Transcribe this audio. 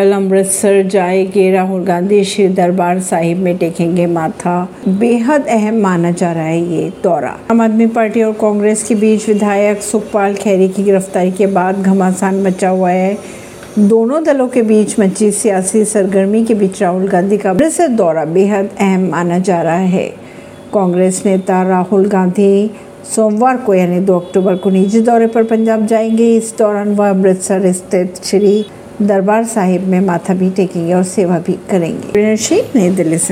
कल अमृतसर जाएँगे राहुल गांधी श्री दरबार साहिब में टेकेंगे माथा। बेहद अहम माना जा रहा है ये दौरा। आम आदमी पार्टी और कांग्रेस के बीच विधायक सुखपाल खैरी की गिरफ्तारी के बाद घमासान मचा हुआ है। दोनों दलों के बीच मची सियासी सरगर्मी के बीच राहुल गांधी का अमृतसर दौरा बेहद अहम माना जा रहा है। कांग्रेस नेता राहुल गांधी सोमवार को यानी 2 अक्टूबर को निजी दौरे पर पंजाब जाएँगे। इस दौरान वह अमृतसर स्थित श्री दरबार साहिब में माथा भी टेकेंगे और सेवा भी करेंगे। नई दिल्ली से।